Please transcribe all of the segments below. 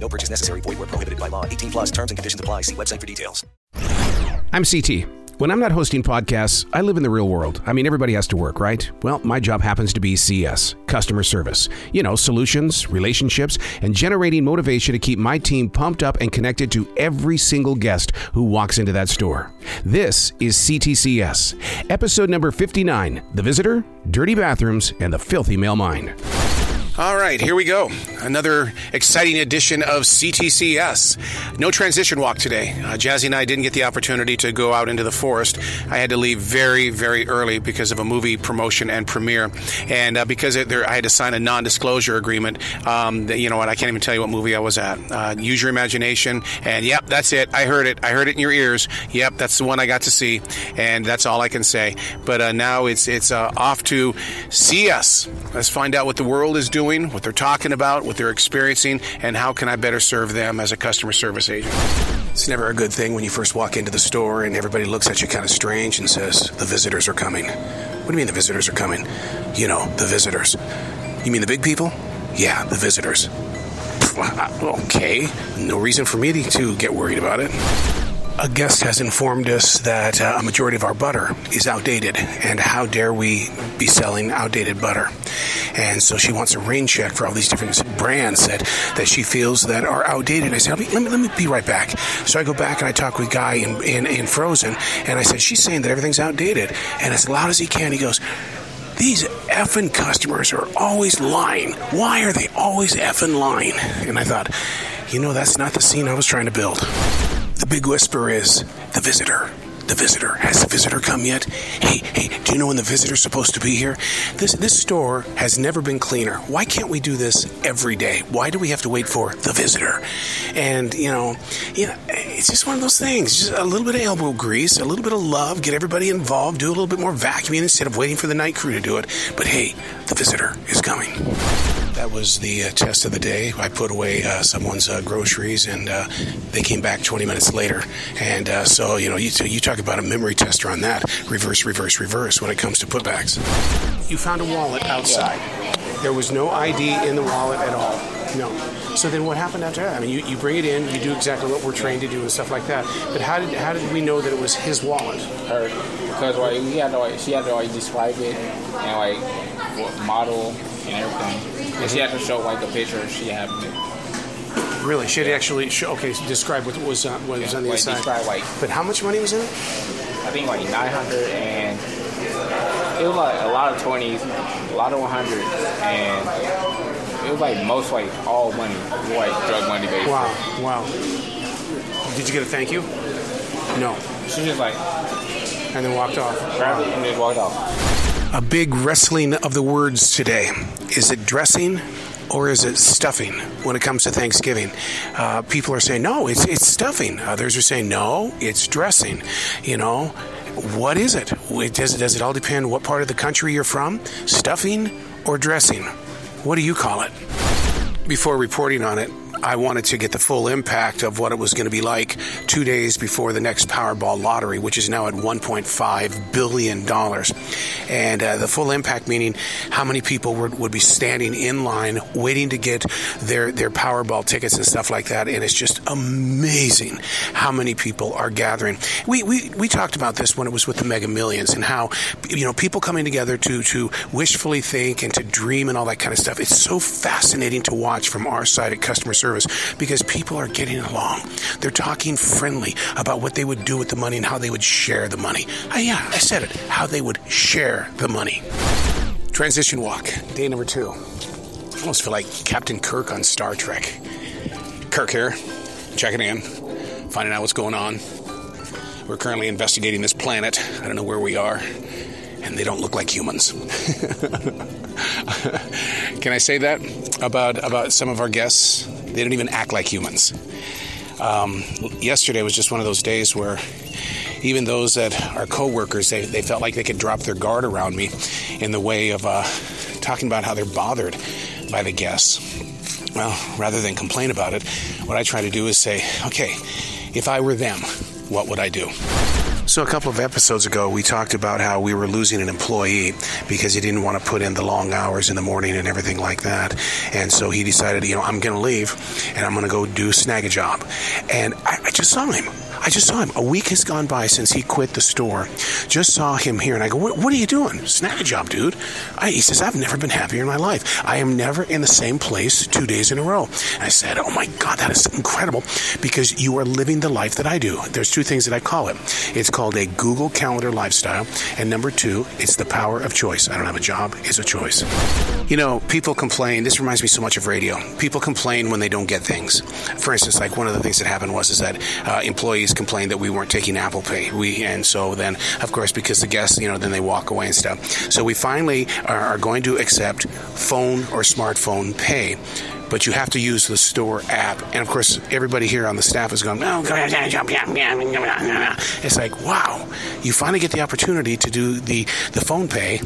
No purchase necessary. Void where prohibited by law. 18 plus terms and conditions apply. See website for details. I'm CT. When I'm not hosting podcasts, I live in the real world. I mean, everybody has to work, right? Well, my job happens to be CS, customer service. You know, solutions, relationships, and generating motivation to keep my team pumped up and connected to every single guest who walks into that store. This is CTCS, episode number 59 The Visitor, Dirty Bathrooms, and the Filthy Male Mind. All right, here we go. Another exciting edition of CTCS. No transition walk today. Uh, Jazzy and I didn't get the opportunity to go out into the forest. I had to leave very, very early because of a movie promotion and premiere, and uh, because it, there, I had to sign a non-disclosure agreement. Um, that, you know what? I can't even tell you what movie I was at. Uh, use your imagination, and yep, that's it. I heard it. I heard it in your ears. Yep, that's the one I got to see, and that's all I can say. But uh, now it's it's uh, off to CS. Let's find out what the world is doing what they're talking about, what they're experiencing, and how can I better serve them as a customer service agent. It's never a good thing when you first walk into the store and everybody looks at you kind of strange and says, The visitors are coming. What do you mean the visitors are coming? You know, the visitors. You mean the big people? Yeah, the visitors. Okay, no reason for me to get worried about it. A guest has informed us that uh, a majority of our butter is outdated, and how dare we be selling outdated butter? And so she wants a rain check for all these different brands that, that she feels that are outdated. I said, let me, let me be right back. So I go back and I talk with Guy in, in, in Frozen, and I said, she's saying that everything's outdated. And as loud as he can, he goes, these effing customers are always lying. Why are they always effing lying? And I thought, you know, that's not the scene I was trying to build. The big whisper is the visitor. The visitor. Has the visitor come yet? Hey, hey, do you know when the visitor's supposed to be here? This this store has never been cleaner. Why can't we do this every day? Why do we have to wait for the visitor? And you know, you know, it's just one of those things. Just a little bit of elbow grease, a little bit of love, get everybody involved, do a little bit more vacuuming instead of waiting for the night crew to do it. But hey, the visitor is coming. That was the uh, test of the day. I put away uh, someone's uh, groceries, and uh, they came back 20 minutes later. And uh, so, you know, you, you talk about a memory tester on that. Reverse, reverse, reverse when it comes to putbacks. You found a wallet outside. There was no ID in the wallet at all. No. So then what happened after that? I mean, you, you bring it in, you do exactly what we're trained to do and stuff like that. But how did how did we know that it was his wallet? Her, because like we had to like she had to like describe it and like model and everything. And she had to show like a picture she had. Really? She had to actually show, okay, describe what was on, what was on the like, inside. describe like But how much money was in it? I think like 900 and it was like a lot of 20s, a lot of 100s, and it was like most like all money, It like drug money basically. Wow, wow. Did you get a thank you? No. She just like And then walked off. grabbed it and just walked off. A big wrestling of the words today. Is it dressing or is it stuffing when it comes to Thanksgiving? Uh, people are saying, no, it's, it's stuffing. Others are saying, no, it's dressing. You know, what is it? It- Does, does it all depend what part of the country you're from? Stuffing or dressing? What do you call it? Before reporting on it, I wanted to get the full impact of what it was going to be like two days before the next Powerball lottery, which is now at $1.5 billion. And uh, the full impact meaning how many people would, would be standing in line waiting to get their, their Powerball tickets and stuff like that. And it's just amazing how many people are gathering. We, we, we talked about this when it was with the Mega Millions and how, you know, people coming together to, to wishfully think and to dream and all that kind of stuff. It's so fascinating to watch from our side at customer service service because people are getting along. They're talking friendly about what they would do with the money and how they would share the money. Uh, yeah, I said it. How they would share the money. Transition walk, day number two. I almost feel like Captain Kirk on Star Trek. Kirk here, checking in, finding out what's going on. We're currently investigating this planet. I don't know where we are, and they don't look like humans. Can I say that about about some of our guests? They don't even act like humans. Um, yesterday was just one of those days where even those that are coworkers, they, they felt like they could drop their guard around me in the way of uh, talking about how they're bothered by the guests. Well, rather than complain about it, what I try to do is say, okay, if I were them, what would I do? So, a couple of episodes ago, we talked about how we were losing an employee because he didn't want to put in the long hours in the morning and everything like that. And so he decided, you know, I'm going to leave and I'm going to go do Snagajob. And I, I just saw him. I just saw him. A week has gone by since he quit the store. Just saw him here, and I go, "What, are you doing? Snagajob, dude." I, he says, "I've never been happier in my life. I am never in the same place two days in a row." And I said, "Oh my God, that is incredible because you are living the life that I do." There's two things that I call it. It's called a Google Calendar lifestyle, and number two, it's the power of choice. I don't have a job; it's a choice. You know, people complain. This reminds me so much of radio. People complain when they don't get things. For instance, like one of the things that happened was is that uh, employees complained that we weren't taking Apple Pay. We and so then, of course, because the guests, you know, then they walk away and stuff. So we finally are, going to accept phone or smartphone pay. But you have to use the store app, and of course, everybody here on the staff is going. It's like, wow! You finally get the opportunity to do the the phone pay,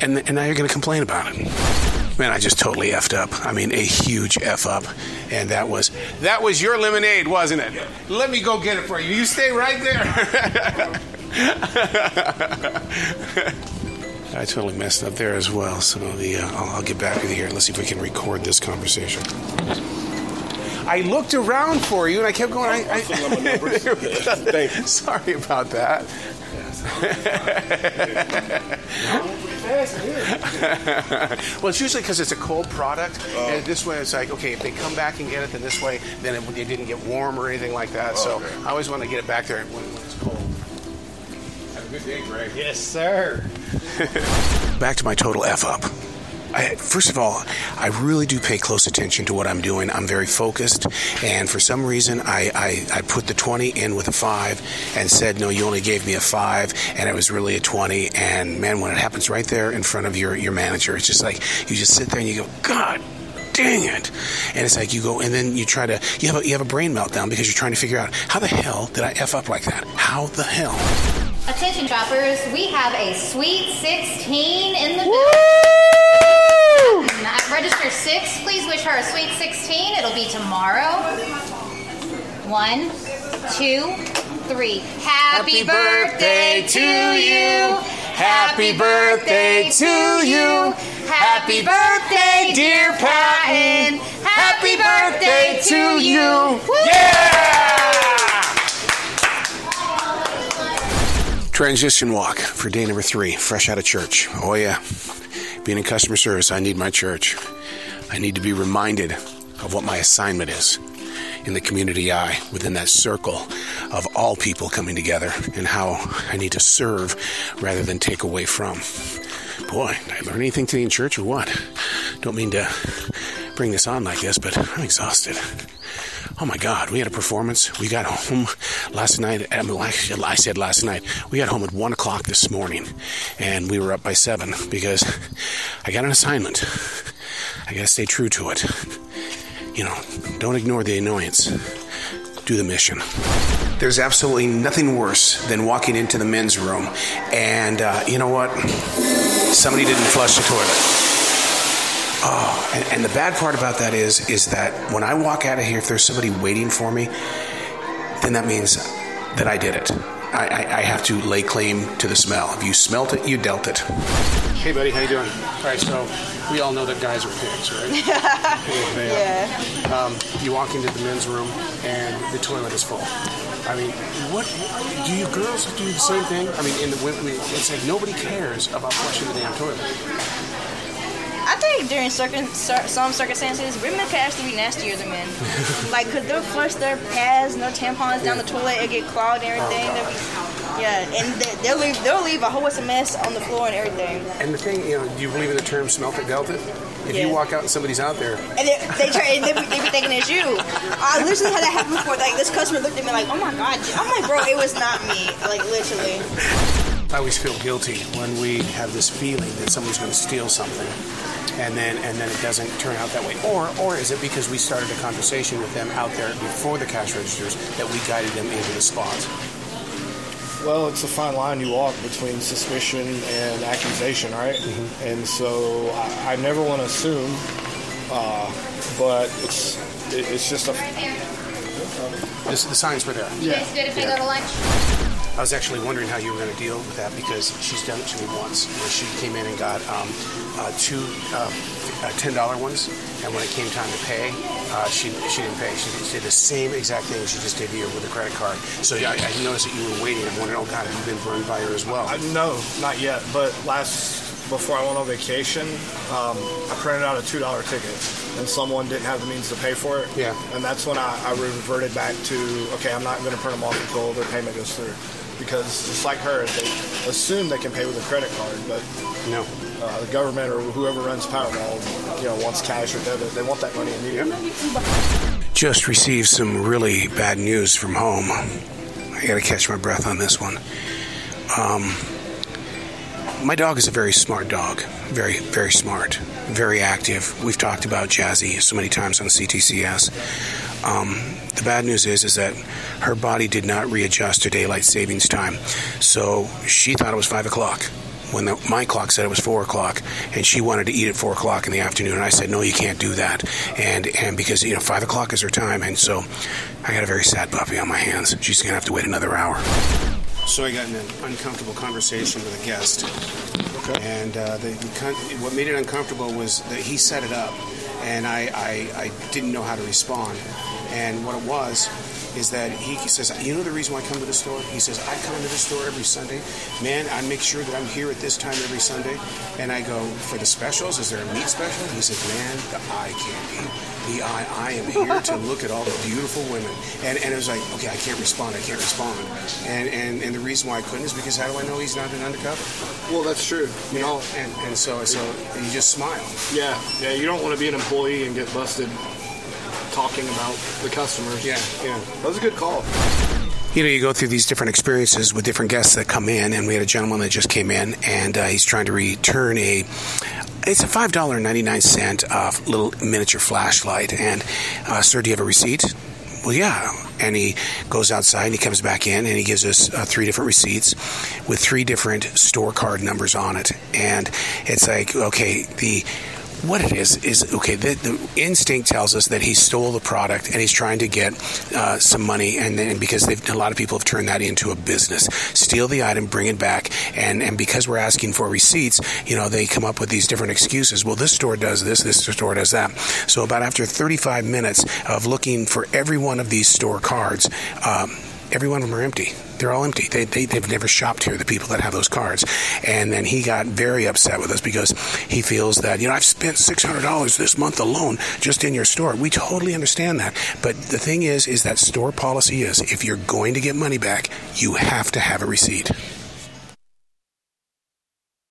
and and now you're going to complain about it. Man, I just totally effed up. I mean, a huge f up, and that was that was your lemonade, wasn't it? Let me go get it for you. You stay right there. I totally messed up there as well. So the uh, I'll, I'll get back with you here. Let's see if we can record this conversation. I looked around for you and I kept going. I, I, sorry about that. well, it's usually because it's a cold product, oh. and this way it's like, okay, if they come back and get it, then this way, then it, it didn't get warm or anything like that. Oh, so I always want to get it back there when, when it's cold. Have a good day, Greg. Yes, sir. Back to my total F up. I, first of all, I really do pay close attention to what I'm doing. I'm very focused, and for some reason, I, I, I put the 20 in with a 5 and said, No, you only gave me a 5, and it was really a 20. And man, when it happens right there in front of your, your manager, it's just like you just sit there and you go, God dang it. And it's like you go and then you try to you have a, you have a brain meltdown because you're trying to figure out how the hell did i f up like that? How the hell? Attention shoppers, we have a Sweet 16 in the building. Um, at register 6, please wish her a Sweet 16. It'll be tomorrow. One, two, three. Happy, birthday to you. Happy birthday to you. Happy birthday, dear Patton. Happy birthday to you. Yeah! Transition walk for day number three, fresh out of church. Oh, yeah. Being in customer service, I need my church. I need to be reminded of what my assignment is in the community eye, within that circle of all people coming together, and how I need to serve rather than take away from. Boy, did I learn anything today in church or what? Don't mean to bring this on like this, but I'm exhausted. Oh my God, we had a performance. We got home last night. I, said last night. We got home at 1 o'clock this morning, and we were up by 7 because I got an assignment. I got to stay true to it. You know, don't ignore the annoyance, do the mission. There's absolutely nothing worse than walking into the men's room, and uh, you know what? Somebody didn't flush the toilet. Oh, and, and, the bad part about that is, is that when I walk out of here, if there's somebody waiting for me, then that means that I did it. I, I, I have to lay claim to the smell. If you smelt it, you dealt it. Hey, buddy, how you doing? All right, so we all know that guys are pigs, right? yeah. Um, you walk into the men's room and the toilet is full. I mean, what do you girls do the same thing? I mean, in the it's like nobody cares about flushing the damn toilet. Think during certain some circumstances, women can actually be nastier than men. like, cause they'll flush their pads, no tampons down the toilet, it get clogged and everything. Be, yeah, and they, they'll leave they'll leave a whole bunch of mess on the floor and everything. And the thing, you know, do you believe in the term "smelt it, dealt it"? If you walk out and somebody's out there, And they, they try, and they, be- they be thinking it's you. I literally had that happen before. Like this customer looked at me like, "Oh my god!" I'm like, "Bro, it was not me." Like literally. I always feel guilty when we have this feeling that someone's going to steal something, and then and then it doesn't turn out that way. Or or is it because we started a conversation with them out there before the cash registers that we guided them into the spot? Well, it's a fine line you walk between suspicion and accusation, right? And so I, I never want to assume, uh, but it's it, it's just a. This, the signs were there. You guys good if I go to lunch? I was actually wondering how you were going to deal with that because she's done it to me once. Where she came in and got um, uh, two uh, uh, ten dollar ones, and when it came time to pay, uh, she she didn't pay. She did the same exact thing she just did here with a credit card. So I, I noticed that you were waiting. I'm wondering, oh God, have you been burned by her as well? I, no, not yet. But last before I went on vacation, um, I printed out a two dollar ticket, and someone didn't have the means to pay for it. Yeah. And that's when I, I reverted back to okay, I'm not going to print them off until their payment goes through, because just like her, they assume they can pay with a credit card, but no. Uh, the government or whoever runs Powerball, you know, wants cash or debit. They want that money immediately. Just received some really bad news from home. I got to catch my breath on this one. Um, my dog is a very smart dog. Very, very smart. Very active. We've talked about Jazzy so many times on CTCS. Um, the bad news is, is that her body did not readjust to daylight savings time, so she thought it was five o'clock when the, my clock said it was four o'clock, and she wanted to eat at four o'clock in the afternoon. And I said, no, you can't do that, and and because you know five o'clock is her time, and so I got a very sad puppy on my hands. She's gonna have to wait another hour. So I got in an uncomfortable conversation with a guest, and uh, the, the con- what made it uncomfortable was that he set it up, and I, I, I didn't know how to respond. And what it was is that he says, you know the reason why I come to the store? He says, I come to the store every Sunday. Man, I make sure that I'm here at this time every Sunday. And I go, for the specials, is there a meat special? He says, man, the eye candy. The eye, I am here to look at all the beautiful women. And, and it was like, okay, I can't respond, I can't respond. And, and, and the reason why I couldn't is because how do I know he's not an undercover? Well, that's true. You know, and, and so, so you just smile. Yeah, yeah. You don't want to be an employee and get busted talking about the customers. Yeah, yeah. That was a good call. You know, you go through these different experiences with different guests that come in, and we had a gentleman that just came in, and uh, he's trying to return a. It's a five dollar and ninety nine cent uh, little miniature flashlight, and uh, sir, do you have a receipt? Well, yeah. And he goes outside and he comes back in and he gives us uh, three different receipts with three different store card numbers on it. And it's like, okay, the what it is is okay. The, the instinct tells us that he stole the product and he's trying to get uh, some money, and then because a lot of people have turned that into a business, steal the item, bring it back, and and because we're asking for receipts, you know, they come up with these different excuses. Well, this store does this, this store does that. So about after 35 minutes of looking for every one of these store cards. Um, Every one of them are empty. They're all empty. They, they, they've never shopped here, the people that have those cards. And then he got very upset with us because he feels that, you know, I've spent $600 this month alone just in your store. We totally understand that. But the thing is, is that store policy is if you're going to get money back, you have to have a receipt.